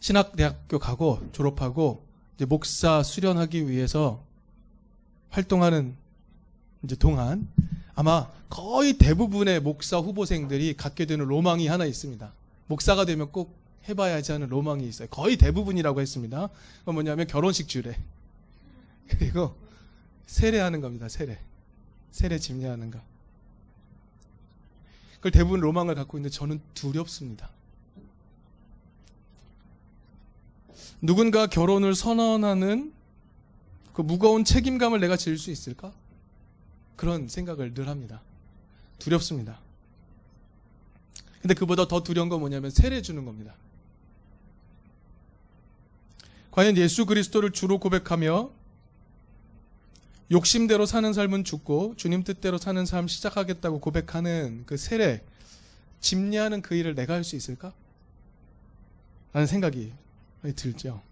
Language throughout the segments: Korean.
신학대학교 가고 졸업하고 이제 목사 수련하기 위해서 활동하는 이제 동안 아마 거의 대부분의 목사 후보생들이 갖게 되는 로망이 하나 있습니다. 목사가 되면 꼭 해봐야지 하는 로망이 있어요. 거의 대부분이라고 했습니다. 그건 뭐냐면 결혼식 주례. 그리고 세례하는 겁니다. 세례. 세례 집례하는 거. 그걸 대부분 로망을 갖고 있는데 저는 두렵습니다. 누군가 결혼을 선언하는 그 무거운 책임감을 내가 질수 있을까? 그런 생각을 늘 합니다. 두렵습니다. 근데 그보다 더 두려운 건 뭐냐면 세례 주는 겁니다. 과연 예수 그리스도를 주로 고백하며 욕심대로 사는 삶은 죽고 주님 뜻대로 사는 삶 시작하겠다고 고백하는 그 세례, 집례하는 그 일을 내가 할 수 있을까? 라는 생각이 들죠.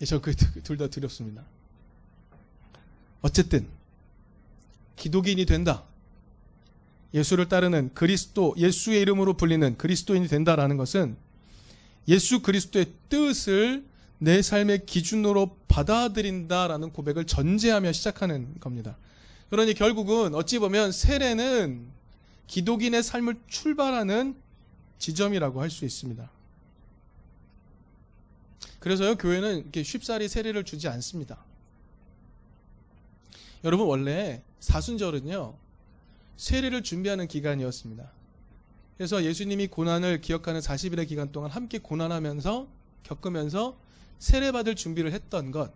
예, 저그 둘 다 두렵습니다. 어쨌든 기독인이 된다. 예수를 따르는 그리스도 예수의 이름으로 불리는 그리스도인이 된다라는 것은 예수 그리스도의 뜻을 내 삶의 기준으로 받아들인다라는 고백을 전제하며 시작하는 겁니다. 그러니 결국은 어찌 보면 세례는 기독인의 삶을 출발하는 지점이라고 할 수 있습니다. 그래서요, 교회는 이렇게 쉽사리 세례를 주지 않습니다. 여러분, 원래 사순절은요, 세례를 준비하는 기간이었습니다. 그래서 예수님이 고난을 기억하는 40일의 기간 동안 함께 고난하면서 겪으면서 세례받을 준비를 했던 것.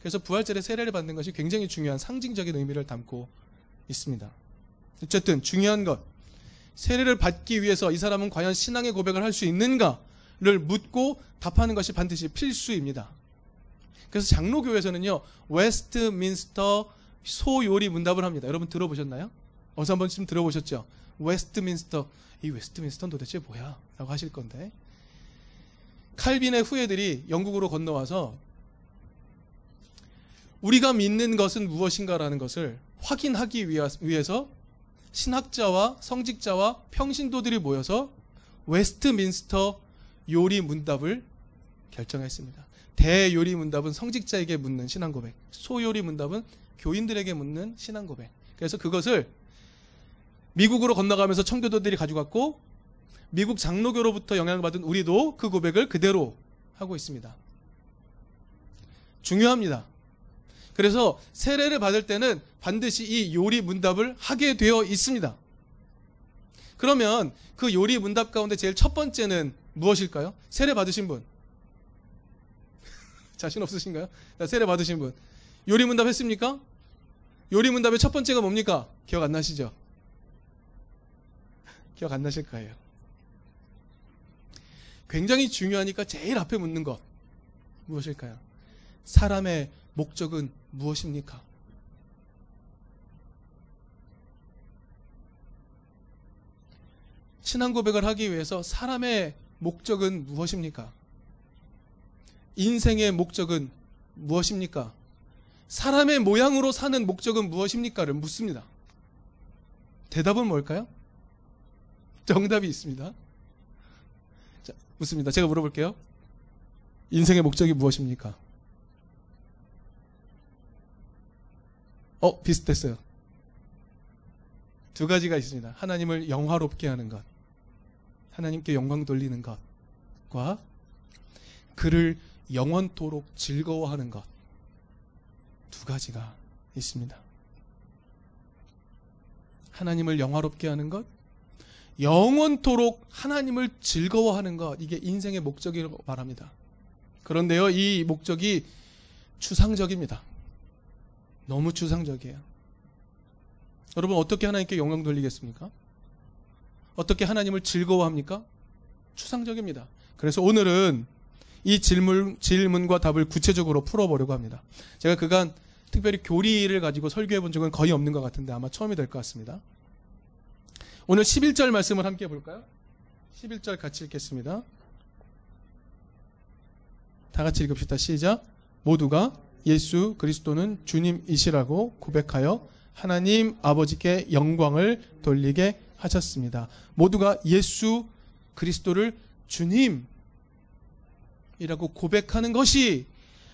그래서 부활절에 세례를 받는 것이 굉장히 중요한 상징적인 의미를 담고 있습니다. 어쨌든 중요한 것. 세례를 받기 위해서 이 사람은 과연 신앙의 고백을 할 수 있는가 를 묻고 답하는 것이 반드시 필수입니다. 그래서 장로교에서는요, 웨스트민스터 소요리 문답을 합니다. 여러분 들어보셨나요? 어서 한 번쯤 들어보셨죠? 웨스트민스터. 이 웨스트민스터는 도대체 뭐야? 라고 하실 건데. 칼빈의 후예들이 영국으로 건너와서 우리가 믿는 것은 무엇인가라는 것을 확인하기 위해서 신학자와 성직자와 평신도들이 모여서 웨스트민스터 요리 문답을 결정했습니다. 대요리 문답은 성직자에게 묻는 신앙 고백, 소요리 문답은 교인들에게 묻는 신앙 고백. 그래서 그것을 미국으로 건너가면서 청교도들이 가져갔고 미국 장로교로부터 영향을 받은 우리도 그 고백을 그대로 하고 있습니다. 중요합니다. 그래서 세례를 받을 때는 반드시 이 요리 문답을 하게 되어 있습니다. 그러면 그 요리 문답 가운데 제일 첫 번째는 무엇일까요? 세례 받으신 분. 자신 없으신가요? 세례 받으신 분. 요리 문답 했습니까? 요리 문답의 첫 번째가 뭡니까? 기억 안 나시죠? 기억 안 나실 거예요. 굉장히 중요하니까 제일 앞에 묻는 것 무엇일까요? 사람의 목적은 무엇입니까? 신앙 고백을 하기 위해서 사람의 목적은 무엇입니까? 인생의 목적은 무엇입니까? 사람의 모양으로 사는 목적은 무엇입니까를 묻습니다. 대답은 뭘까요? 정답이 있습니다. 자, 묻습니다. 제가 물어볼게요. 인생의 목적이 무엇입니까? 어, 비슷했어요. 두 가지가 있습니다. 하나님을 영화롭게 하는 것. 하나님께 영광 돌리는 것과 그를 영원토록 즐거워하는 것. 두 가지가 있습니다. 하나님을 영화롭게 하는 것, 영원토록 하나님을 즐거워하는 것, 이게 인생의 목적이라고 말합니다. 그런데요, 이 목적이 추상적입니다. 너무 추상적이에요. 여러분, 어떻게 하나님께 영광 돌리겠습니까? 어떻게 하나님을 즐거워합니까? 추상적입니다. 그래서 오늘은 이 질문, 질문과 답을 구체적으로 풀어보려고 합니다. 제가 그간 특별히 교리를 가지고 설교해 본 적은 거의 없는 것 같은데 아마 처음이 될 것 같습니다. 오늘 11절 말씀을 함께 볼까요? 11절 같이 읽겠습니다. 다 같이 읽읍시다. 시작. 모두가 예수 그리스도는 주님이시라고 고백하여 하나님 아버지께 영광을 돌리게 하셨습니다. 모두가 예수 그리스도를 주님 이라고 고백하는 것이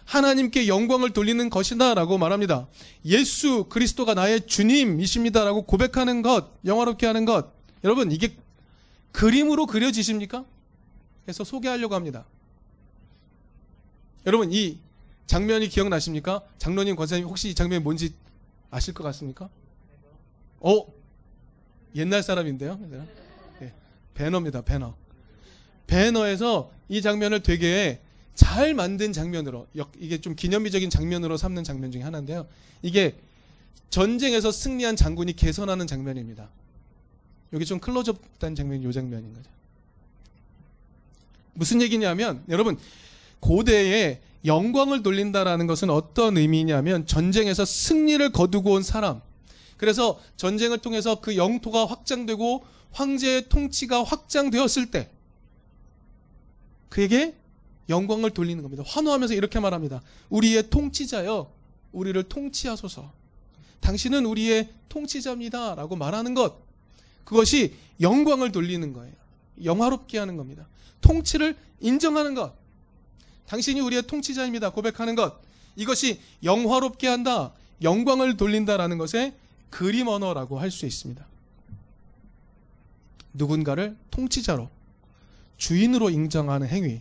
하나님께 영광을 돌리는 것이다라고 말합니다. 예수 그리스도가 나의 주님이십니다라고 고백하는 것, 영화롭게 하는 것. 여러분 이게 그림으로 그려지십니까? 그래서 소개하려고 합니다. 여러분 이 장면이 기억나십니까? 장로님 권사님 혹시 이 장면이 뭔지 아실 것 같습니까? 어? 옛날 사람인데요. 네, 배너입니다. 배너. 배너에서 이 장면을 되게 잘 만든 장면으로 이게 좀 기념비적인 장면으로 삼는 장면 중에 하나인데요. 이게 전쟁에서 승리한 장군이 개선하는 장면입니다. 여기 좀 클로즈업 된 장면이 이 장면인 거죠. 무슨 얘기냐면 여러분 고대에 영광을 돌린다라는 것은 어떤 의미냐면 전쟁에서 승리를 거두고 온 사람. 그래서 전쟁을 통해서 그 영토가 확장되고 황제의 통치가 확장되었을 때 그에게 영광을 돌리는 겁니다. 환호하면서 이렇게 말합니다. 우리의 통치자여, 우리를 통치하소서. 당신은 우리의 통치자입니다. 라고 말하는 것. 그것이 영광을 돌리는 거예요. 영화롭게 하는 겁니다. 통치를 인정하는 것. 당신이 우리의 통치자입니다. 고백하는 것. 이것이 영화롭게 한다. 영광을 돌린다라는 것의 그림 언어라고 할 수 있습니다. 누군가를 통치자로, 주인으로 인정하는 행위.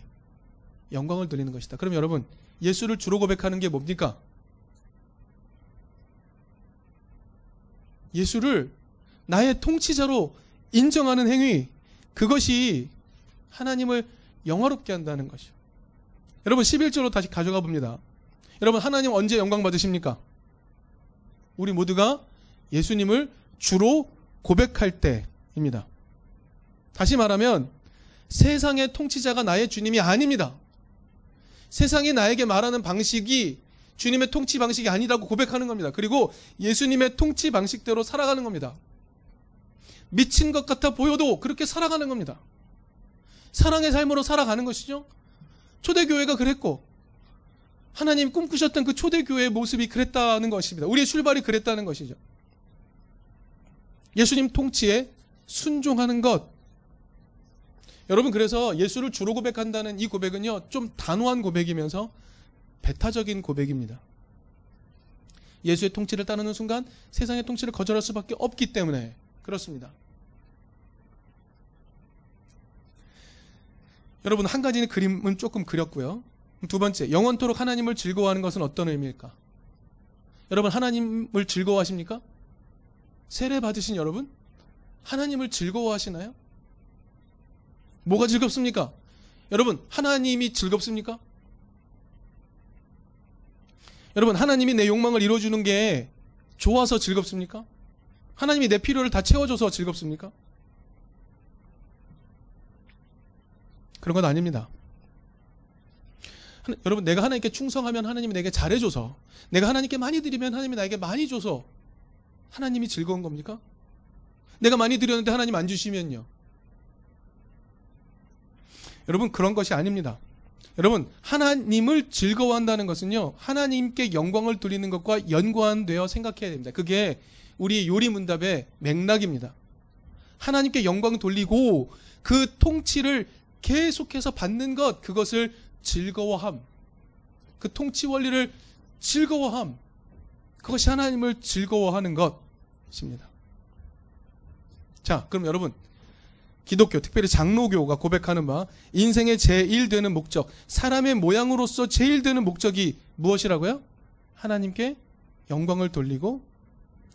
영광을 돌리는 것이다. 그럼 여러분, 예수를 주로 고백하는 게 뭡니까? 예수를 나의 통치자로 인정하는 행위, 그것이 하나님을 영화롭게 한다는 것이요. 여러분, 11절로 다시 가져가 봅니다. 여러분, 하나님 언제 영광 받으십니까? 우리 모두가 예수님을 주로 고백할 때입니다. 다시 말하면, 세상의 통치자가 나의 주님이 아닙니다. 세상이 나에게 말하는 방식이 주님의 통치 방식이 아니라고 고백하는 겁니다. 그리고 예수님의 통치 방식대로 살아가는 겁니다. 미친 것 같아 보여도 그렇게 살아가는 겁니다. 사랑의 삶으로 살아가는 것이죠. 초대교회가 그랬고, 하나님 꿈꾸셨던 그 초대교회의 모습이 그랬다는 것입니다. 우리의 출발이 그랬다는 것이죠. 예수님 통치에 순종하는 것, 여러분 그래서 예수를 주로 고백한다는 이 고백은요 좀 단호한 고백이면서 배타적인 고백입니다. 예수의 통치를 따르는 순간 세상의 통치를 거절할 수밖에 없기 때문에 그렇습니다. 여러분 한 가지는 그림은 조금 그렸고요. 두 번째 영원토록 하나님을 즐거워하는 것은 어떤 의미일까? 여러분 하나님을 즐거워하십니까? 세례 받으신 여러분 하나님을 즐거워하시나요? 뭐가 즐겁습니까? 여러분, 하나님이 즐겁습니까? 여러분, 하나님이 내 욕망을 이루어주는 게 좋아서 즐겁습니까? 하나님이 내 필요를 다 채워줘서 즐겁습니까? 그런 건 아닙니다. 하나, 여러분, 내가 하나님께 충성하면 하나님이 내게 잘해줘서, 내가 하나님께 많이 드리면 하나님이 나에게 많이 줘서, 하나님이 즐거운 겁니까? 내가 많이 드렸는데 하나님 안 주시면요. 여러분 그런 것이 아닙니다. 여러분 하나님을 즐거워한다는 것은요 하나님께 영광을 돌리는 것과 연관되어 생각해야 됩니다. 그게 우리 요리 문답의 맥락입니다. 하나님께 영광 돌리고 그 통치를 계속해서 받는 것 그것을 즐거워함. 그 통치 원리를 즐거워함. 그것이 하나님을 즐거워하는 것입니다. 자, 그럼 여러분 기독교, 특별히 장로교가 고백하는 바 인생의 제일 되는 목적, 사람의 모양으로서 제일 되는 목적이 무엇이라고요? 하나님께 영광을 돌리고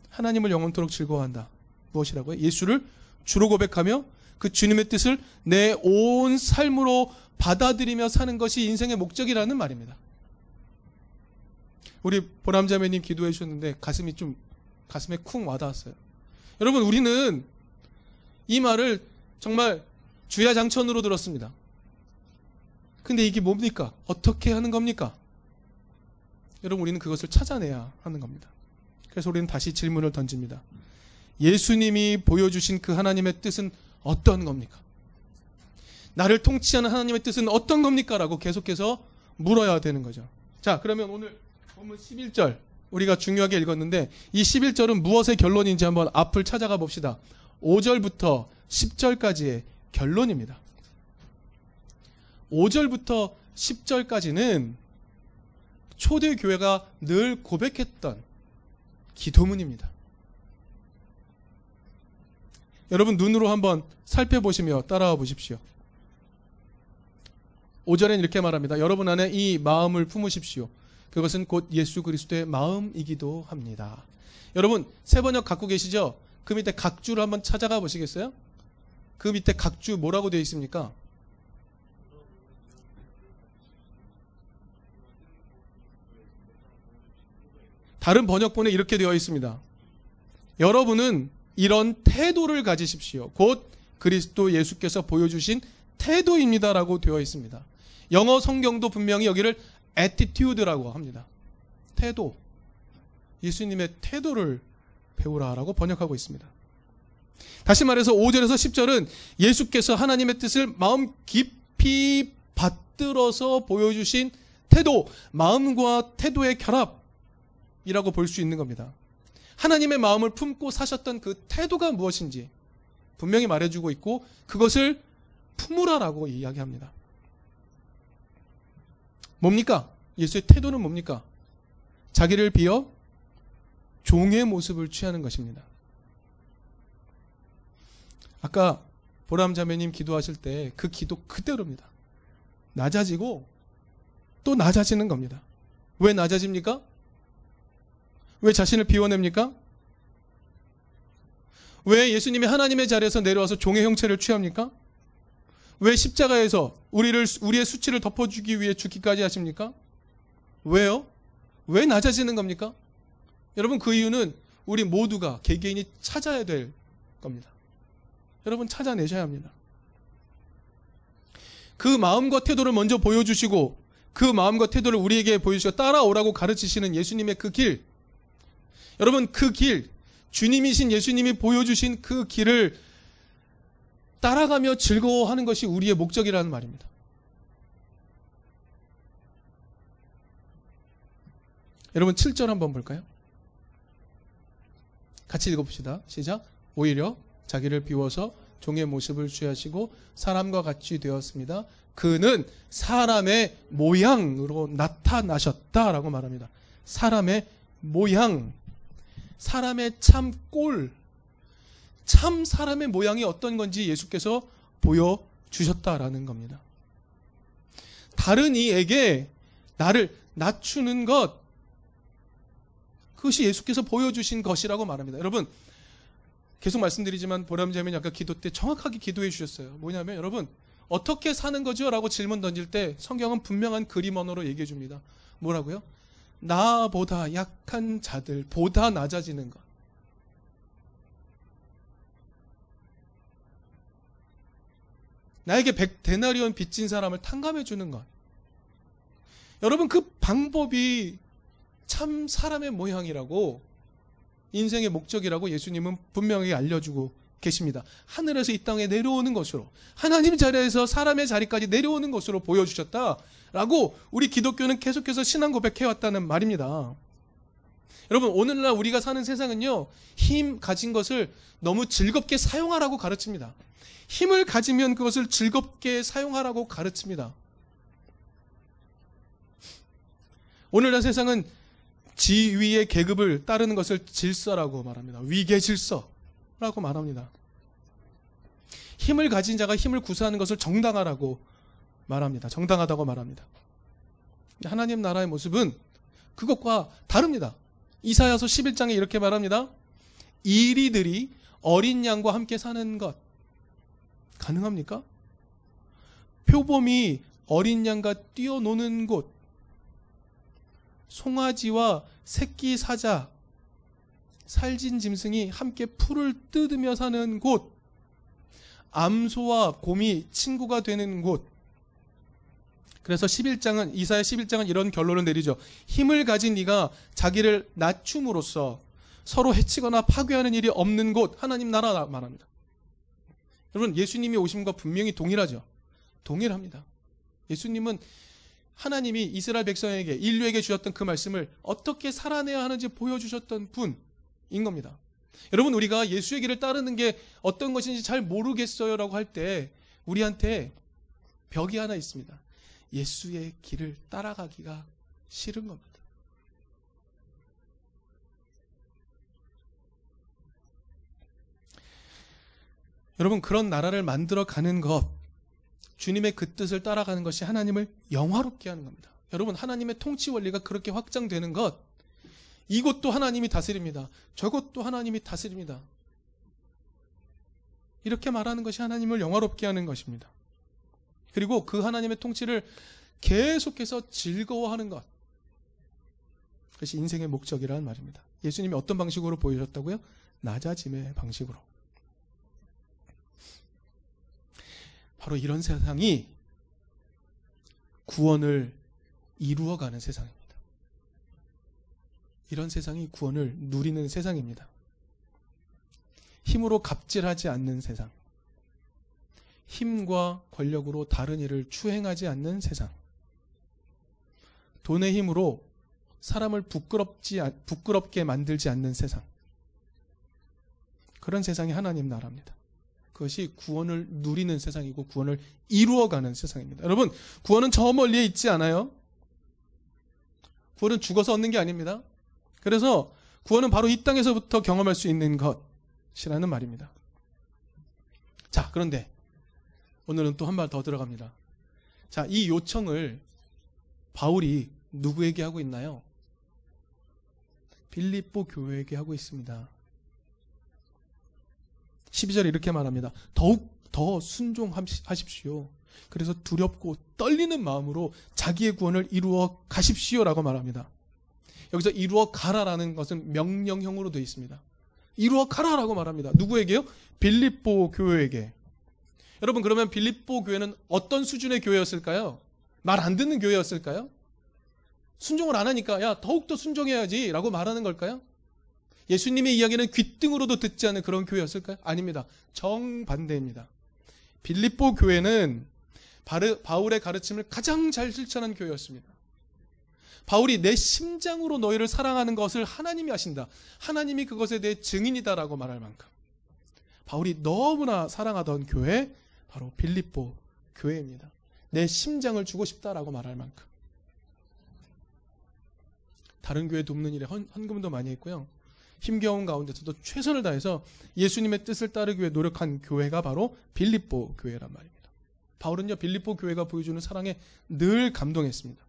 하나님을 영원토록 즐거워한다. 무엇이라고요? 예수를 주로 고백하며 그 주님의 뜻을 내 온 삶으로 받아들이며 사는 것이 인생의 목적이라는 말입니다. 우리 보람자매님 기도해 주셨는데 가슴이 좀 가슴에 쿵 와닿았어요. 여러분 우리는 이 말을 정말 주야장천으로 들었습니다. 근데 이게 뭡니까? 어떻게 하는 겁니까? 여러분, 우리는 그것을 찾아내야 하는 겁니다. 그래서 우리는 다시 질문을 던집니다. 예수님이 보여주신 그 하나님의 뜻은 어떤 겁니까? 나를 통치하는 하나님의 뜻은 어떤 겁니까? 라고 계속해서 물어야 되는 거죠. 자, 그러면 오늘 본문 11절 우리가 중요하게 읽었는데 이 11절은 무엇의 결론인지 한번 앞을 찾아가 봅시다. 5절부터 10절까지의 결론입니다. 5절부터 10절까지는 초대 교회가 늘 고백했던 기도문입니다. 여러분 눈으로 한번 살펴보시며 따라와 보십시오. 5절엔 이렇게 말합니다. 여러분 안에 이 마음을 품으십시오. 그것은 곧 예수 그리스도의 마음이기도 합니다. 여러분 세 번역 갖고 계시죠? 그 밑에 각주를 한번 찾아가 보시겠어요? 그 밑에 각주 뭐라고 되어 있습니까? 다른 번역본에 이렇게 되어 있습니다. 여러분은 이런 태도를 가지십시오. 곧 그리스도 예수께서 보여주신 태도입니다라고 되어 있습니다. 영어 성경도 분명히 여기를 attitude라고 합니다. 태도. 예수님의 태도를 배우라라고 번역하고 있습니다. 다시 말해서 5절에서 10절은 예수께서 하나님의 뜻을 마음 깊이 받들어서 보여주신 태도, 마음과 태도의 결합이라고 볼 수 있는 겁니다. 하나님의 마음을 품고 사셨던 그 태도가 무엇인지 분명히 말해주고 있고 그것을 품으라라고 이야기합니다. 뭡니까? 예수의 태도는 뭡니까? 자기를 비어 종의 모습을 취하는 것입니다. 아까 보람 자매님 기도하실 때 그 기도 그대로입니다. 낮아지고 또 낮아지는 겁니다. 왜 낮아집니까? 왜 자신을 비워냅니까? 왜 예수님이 하나님의 자리에서 내려와서 종의 형체를 취합니까? 왜 십자가에서 우리를 우리의 수치를 덮어주기 위해 죽기까지 하십니까? 왜요? 왜 낮아지는 겁니까? 여러분 그 이유는 우리 모두가 개개인이 찾아야 될 겁니다. 여러분 찾아내셔야 합니다. 그 마음과 태도를 먼저 보여주시고 그 마음과 태도를 우리에게 보여주시고 따라오라고 가르치시는 예수님의 그 길. 여러분 그 길, 주님이신 예수님이 보여주신 그 길을 따라가며 즐거워하는 것이 우리의 목적이라는 말입니다. 여러분 7절 한번 볼까요? 같이 읽어봅시다. 시작. 오히려 자기를 비워서 종의 모습을 취하시고 사람과 같이 되었습니다. 그는 사람의 모양으로 나타나셨다라고 말합니다. 사람의 모양. 사람의 참 꼴. 참 사람의 모양이 어떤 건지 예수께서 보여주셨다라는 겁니다. 다른 이에게 나를 낮추는 것, 그것이 예수께서 보여주신 것이라고 말합니다. 여러분, 계속 말씀드리지만 보람재민 아까 기도 때 정확하게 기도해 주셨어요. 뭐냐면 여러분, 어떻게 사는 거죠? 라고 질문 던질 때 성경은 분명한 그림 언어로 얘기해 줍니다. 뭐라고요? 나보다 약한 자들, 보다 낮아지는 것. 나에게 백 데나리온 빚진 사람을 탕감해 주는 것. 여러분 그 방법이 참 사람의 모양이라고 인생의 목적이라고 예수님은 분명히 알려주고 계십니다. 하늘에서 이 땅에 내려오는 것으로 하나님 자리에서 사람의 자리까지 내려오는 것으로 보여주셨다라고 우리 기독교는 계속해서 신앙 고백해 왔다는 말입니다. 여러분 오늘날 우리가 사는 세상은요 힘 가진 것을 너무 즐겁게 사용하라고 가르칩니다. 힘을 가지면 그것을 즐겁게 사용하라고 가르칩니다. 오늘날 세상은 지위의 계급을 따르는 것을 질서라고 말합니다. 위계 질서라고 말합니다. 힘을 가진 자가 힘을 구사하는 것을 정당하라고 말합니다. 정당하다고 말합니다. 하나님 나라의 모습은 그것과 다릅니다. 이사야서 11장에 이렇게 말합니다. 이리들이 어린 양과 함께 사는 것 가능합니까? 표범이 어린 양과 뛰어노는 곳, 송아지와 새끼 사자, 살진 짐승이 함께 풀을 뜯으며 사는 곳, 암소와 곰이 친구가 되는 곳. 그래서 11장은 이사야 11장은 이런 결론을 내리죠. 힘을 가진 네가 자기를 낮춤으로써 서로 해치거나 파괴하는 일이 없는 곳 하나님 나라 말합니다. 여러분 예수님이 오심과 분명히 동일하죠. 동일합니다. 예수님은 하나님이 이스라엘 백성에게 인류에게 주셨던 그 말씀을 어떻게 살아내야 하는지 보여주셨던 분인 겁니다. 여러분 우리가 예수의 길을 따르는 게 어떤 것인지 잘 모르겠어요라고 할 때 우리한테 벽이 하나 있습니다. 예수의 길을 따라가기가 싫은 겁니다. 여러분, 그런 나라를 만들어 가는 것, 주님의 그 뜻을 따라가는 것이 하나님을 영화롭게 하는 겁니다. 여러분, 하나님의 통치 원리가 그렇게 확장되는 것, 이곳도 하나님이 다스립니다. 저곳도 하나님이 다스립니다. 이렇게 말하는 것이 하나님을 영화롭게 하는 것입니다. 그리고 그 하나님의 통치를 계속해서 즐거워하는 것. 그것이 인생의 목적이라는 말입니다. 예수님이 어떤 방식으로 보여줬다고요? 낮아짐의 방식으로. 바로 이런 세상이 구원을 이루어가는 세상입니다. 이런 세상이 구원을 누리는 세상입니다. 힘으로 갑질하지 않는 세상. 힘과 권력으로 다른 일을 추행하지 않는 세상. 돈의 힘으로 사람을 부끄럽지, 부끄럽게 만들지 않는 세상. 그런 세상이 하나님 나라입니다. 그것이 구원을 누리는 세상이고 구원을 이루어가는 세상입니다. 여러분, 구원은 저 멀리에 있지 않아요? 구원은 죽어서 얻는 게 아닙니다. 그래서 구원은 바로 이 땅에서부터 경험할 수 있는 것이라는 말입니다. 자, 그런데 오늘은 또 한 발 더 들어갑니다. 자, 이 요청을 바울이 누구에게 하고 있나요? 빌립보 교회에게 하고 있습니다. 12절에 이렇게 말합니다. 더욱 더 순종하십시오. 그래서 두렵고 떨리는 마음으로 자기의 구원을 이루어 가십시오 라고 말합니다. 여기서 이루어 가라라는 것은 명령형으로 되어 있습니다. 이루어 가라라고 말합니다. 누구에게요? 빌립보 교회에게. 여러분 그러면 빌립보 교회는 어떤 수준의 교회였을까요? 말 안 듣는 교회였을까요? 순종을 안 하니까 야 더욱더 순종해야지라고 말하는 걸까요? 예수님의 이야기는 귓등으로도 듣지 않는 그런 교회였을까요? 아닙니다. 정반대입니다. 빌립보 교회는 바울의 가르침을 가장 잘 실천한 교회였습니다. 바울이 내 심장으로 너희를 사랑하는 것을 하나님이 아신다. 하나님이 그것에 대해 증인이다라고 말할 만큼. 바울이 너무나 사랑하던 교회, 바로 빌립보 교회입니다. 내 심장을 주고 싶다라고 말할 만큼. 다른 교회 돕는 일에 헌, 헌금도 많이 했고요. 힘겨운 가운데서도 최선을 다해서 예수님의 뜻을 따르기 위해 노력한 교회가 바로 빌립보 교회란 말입니다. 바울은요, 빌립보 교회가 보여주는 사랑에 늘 감동했습니다.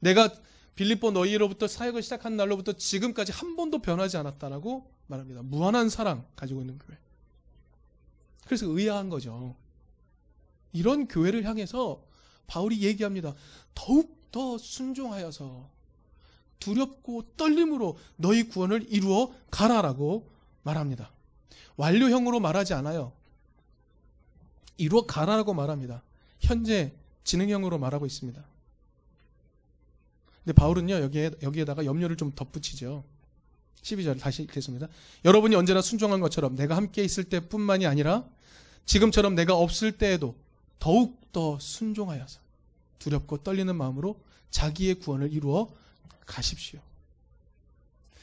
내가 빌립보 너희로부터 사역을 시작한 날로부터 지금까지 한 번도 변하지 않았다라고 말합니다. 무한한 사랑 가지고 있는 교회. 그래서 의아한 거죠. 이런 교회를 향해서 바울이 얘기합니다. 더욱 더 순종하여서 두렵고 떨림으로 너희 구원을 이루어 가라라고 말합니다. 완료형으로 말하지 않아요. 이루어 가라라고 말합니다. 현재 지능형으로 말하고 있습니다. 근데 바울은요, 여기에, 여기에다가 염려를 좀 덧붙이죠. 12절 다시 읽겠습니다. 여러분이 언제나 순종한 것처럼 내가 함께 있을 때 뿐만이 아니라 지금처럼 내가 없을 때에도 더욱 더 순종하여서 두렵고 떨리는 마음으로 자기의 구원을 이루어 가십시오.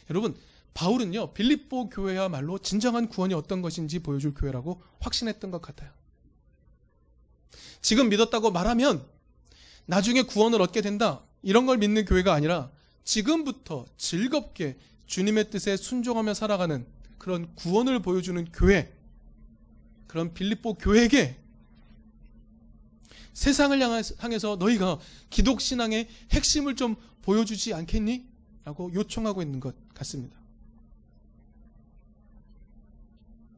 여러분, 바울은요, 빌립보 교회야말로 진정한 구원이 어떤 것인지 보여줄 교회라고 확신했던 것 같아요. 지금 믿었다고 말하면 나중에 구원을 얻게 된다. 이런 걸 믿는 교회가 아니라 지금부터 즐겁게 주님의 뜻에 순종하며 살아가는 그런 구원을 보여주는 교회, 그런 빌립보 교회에게 세상을 향해서 너희가 기독신앙의 핵심을 좀 보여주지 않겠니? 라고 요청하고 있는 것 같습니다.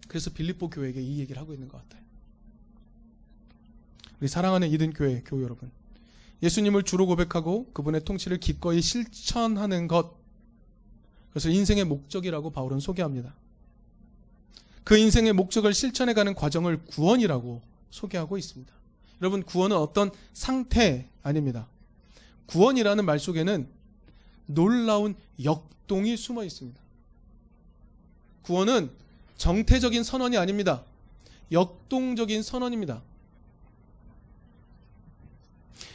그래서 빌립보 교회에게 이 얘기를 하고 있는 것 같아요. 우리 사랑하는 이든 교회 교우 여러분. 예수님을 주로 고백하고 그분의 통치를 기꺼이 실천하는 것. 그래서 인생의 목적이라고 바울은 소개합니다. 그 인생의 목적을 실천해가는 과정을 구원이라고 소개하고 있습니다. 여러분, 구원은 어떤 상태 아닙니다. 구원이라는 말 속에는 놀라운 역동이 숨어 있습니다. 구원은 정태적인 선언이 아닙니다. 역동적인 선언입니다.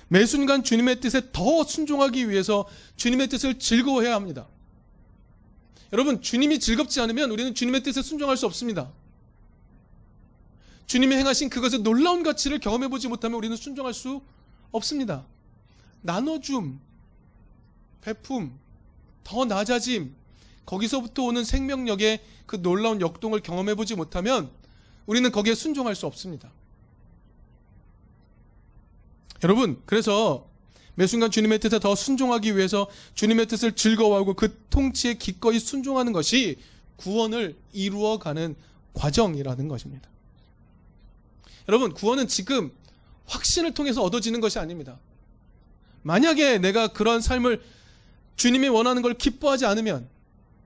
매 순간 주님의 뜻에 더 순종하기 위해서 주님의 뜻을 즐거워해야 합니다. 여러분, 주님이 즐겁지 않으면 우리는 주님의 뜻에 순종할 수 없습니다. 주님이 행하신 그것의 놀라운 가치를 경험해보지 못하면 우리는 순종할 수 없습니다. 나눠줌, 베품, 더 낮아짐, 거기서부터 오는 생명력의 그 놀라운 역동을 경험해 보지 못하면 우리는 거기에 순종할 수 없습니다. 여러분, 그래서 매 순간 주님의 뜻에 더 순종하기 위해서 주님의 뜻을 즐거워하고 그 통치에 기꺼이 순종하는 것이 구원을 이루어가는 과정이라는 것입니다. 여러분, 구원은 지금 확신을 통해서 얻어지는 것이 아닙니다. 만약에 내가 그런 삶을 주님이 원하는 걸 기뻐하지 않으면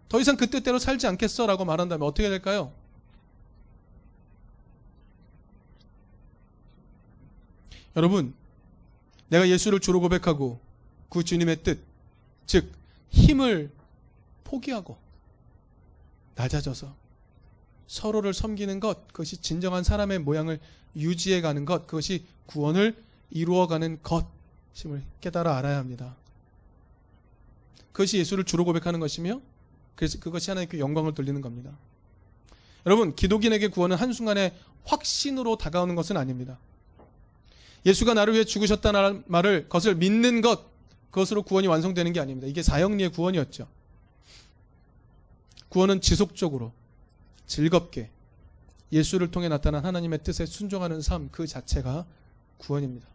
더 이상 그 뜻대로 살지 않겠어 라고 말한다면 어떻게 될까요? 여러분, 내가 예수를 주로 고백하고 그 주님의 뜻, 즉, 힘을 포기하고 낮아져서 서로를 섬기는 것, 그것이 진정한 사람의 모양을 유지해 가는 것, 그것이 구원을 이루어 가는 것임을 깨달아 알아야 합니다. 그것이 예수를 주로 고백하는 것이며, 그래서 그것이 하나님께 영광을 돌리는 겁니다. 여러분, 기독인에게 구원은 한순간에 확신으로 다가오는 것은 아닙니다. 예수가 나를 위해 죽으셨다는 말을, 그것을 믿는 것, 그것으로 구원이 완성되는 게 아닙니다. 이게 사형리의 구원이었죠. 구원은 지속적으로, 즐겁게, 예수를 통해 나타난 하나님의 뜻에 순종하는 삶 그 자체가 구원입니다.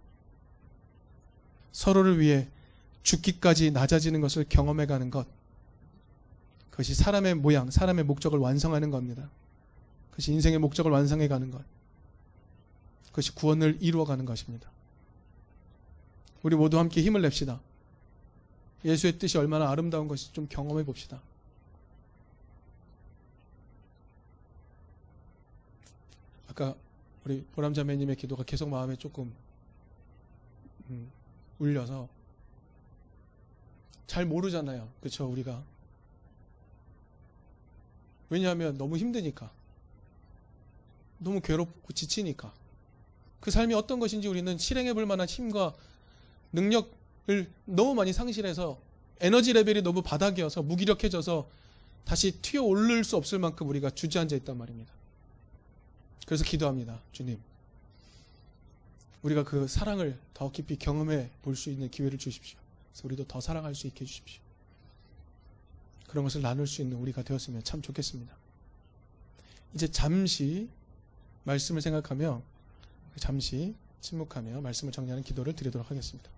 서로를 위해 죽기까지 낮아지는 것을 경험해 가는 것. 그것이 사람의 모양, 사람의 목적을 완성하는 겁니다. 그것이 인생의 목적을 완성해 가는 것. 그것이 구원을 이루어 가는 것입니다. 우리 모두 함께 힘을 냅시다. 예수의 뜻이 얼마나 아름다운 것이 좀 경험해 봅시다. 아까 우리 보람자매님의 기도가 계속 마음에 조금 음, 울려서 잘 모르잖아요. 그렇죠? 우리가 왜냐하면 너무 힘드니까 너무 괴롭고 지치니까 그 삶이 어떤 것인지 우리는 실행해 볼 만한 힘과 능력을 너무 많이 상실해서 에너지 레벨이 너무 바닥이어서 무기력해져서 다시 튀어 오를 수 없을 만큼 우리가 주저앉아 있단 말입니다. 그래서 기도합니다. 주님. 우리가 그 사랑을 더 깊이 경험해 볼 수 있는 기회를 주십시오. 그래서 우리도 더 사랑할 수 있게 해주십시오. 그런 것을 나눌 수 있는 우리가 되었으면 참 좋겠습니다. 이제 잠시 말씀을 생각하며 잠시 침묵하며 말씀을 정리하는 기도를 드리도록 하겠습니다.